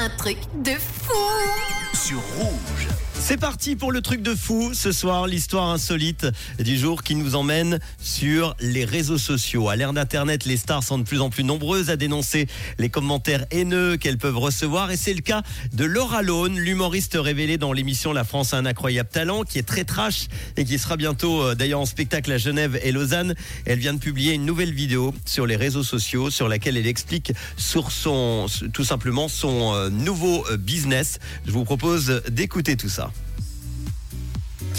un truc de fou sur Rouge. C'est parti pour le truc de fou ce soir, l'histoire insolite du jour qui nous emmène sur les réseaux sociaux. À l'ère d'Internet, les stars sont de plus en plus nombreuses à dénoncer les commentaires haineux qu'elles peuvent recevoir et c'est le cas de Laura Lone, l'humoriste révélée dans l'émission La France a un incroyable talent qui est très trash et qui sera bientôt euh, d'ailleurs en spectacle à Genève et Lausanne. Elle vient de publier une nouvelle vidéo sur les réseaux sociaux sur laquelle elle explique sur son, tout simplement son euh, nouveau euh, business. Je vous propose d'écouter tout ça.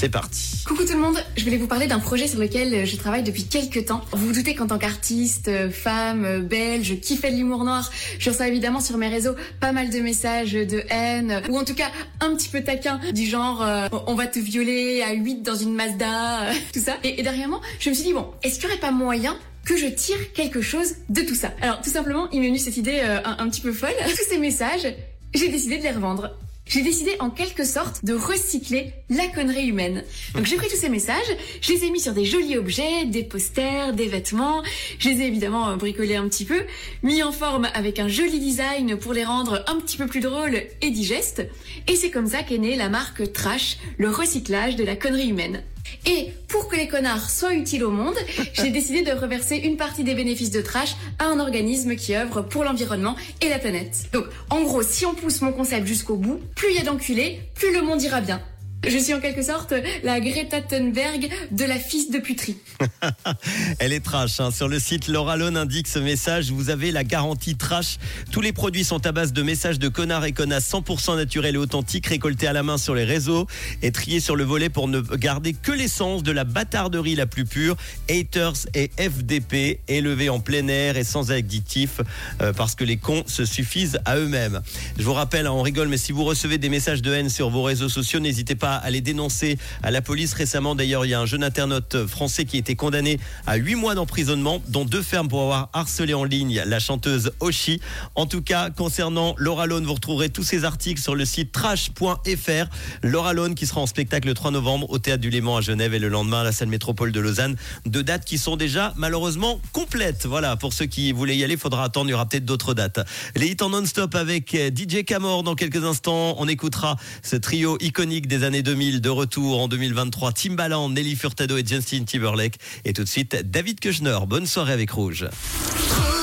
C'est parti. Coucou tout le monde, je voulais vous parler d'un projet sur lequel je travaille depuis quelques temps. Vous vous doutez qu'en tant qu'artiste, euh, femme, euh, belge, qui fait de l'humour noir, je reçois évidemment sur mes réseaux pas mal de messages de haine, ou en tout cas un petit peu taquin, du genre euh, on va te violer à 8 dans une Mazda, tout ça. Et, et dernièrement, je me suis dit bon, est-ce qu'il n'y aurait pas moyen que je tire quelque chose de tout ça? Alors tout simplement, il m'est venu cette idée un, un petit peu folle. Tous ces messages, j'ai décidé de les revendre j'ai décidé en quelque sorte de recycler la connerie humaine. Donc j'ai pris tous ces messages, je les ai mis sur des jolis objets, des posters, des vêtements, je les ai évidemment bricolés un petit peu, mis en forme avec un joli design pour les rendre un petit peu plus drôles et digestes, et c'est comme ça qu'est née la marque Trash, le recyclage de la connerie humaine. Et pour que les connards soient utiles au monde, j'ai décidé de reverser une partie des bénéfices de Trash à un organisme qui œuvre pour l'environnement et la planète. Donc, en gros, si on pousse mon concept jusqu'au bout, plus il y a d'enculés, plus le monde ira bien. Je suis en quelque sorte la Greta Thunberg de la fils de puterie. Elle est trash. Hein. Sur le site Laura Lone indique ce message. Vous avez la garantie trash. Tous les produits sont à base de messages de connards et connasses 100% naturels et authentiques récoltés à la main sur les réseaux et triés sur le volet pour ne garder que l'essence de la bâtarderie la plus pure. Haters et FDP élevés en plein air et sans additifs euh, parce que les cons se suffisent à eux-mêmes. Je vous rappelle, hein, on rigole, mais si vous recevez des messages de haine sur vos réseaux sociaux, n'hésitez pas à les dénoncer à la police récemment. D'ailleurs, il y a un jeune internaute français qui a été condamné à 8 mois d'emprisonnement, dont deux fermes pour avoir harcelé en ligne la chanteuse Oshi. En tout cas, concernant Laura Lone, vous retrouverez tous ces articles sur le site trash.fr. Laura Lone qui sera en spectacle le 3 novembre au Théâtre du Léman à Genève et le lendemain à la salle métropole de Lausanne. Deux dates qui sont déjà malheureusement complètes. Voilà, pour ceux qui voulaient y aller, il faudra attendre. Il y aura peut-être d'autres dates. Les hits en non-stop avec DJ Camor dans quelques instants. On écoutera ce trio iconique des années 2000 de retour en 2023. Timbaland, Nelly Furtado et Justin Timberlake. Et tout de suite, David Kushner. Bonne soirée avec Rouge. Rouge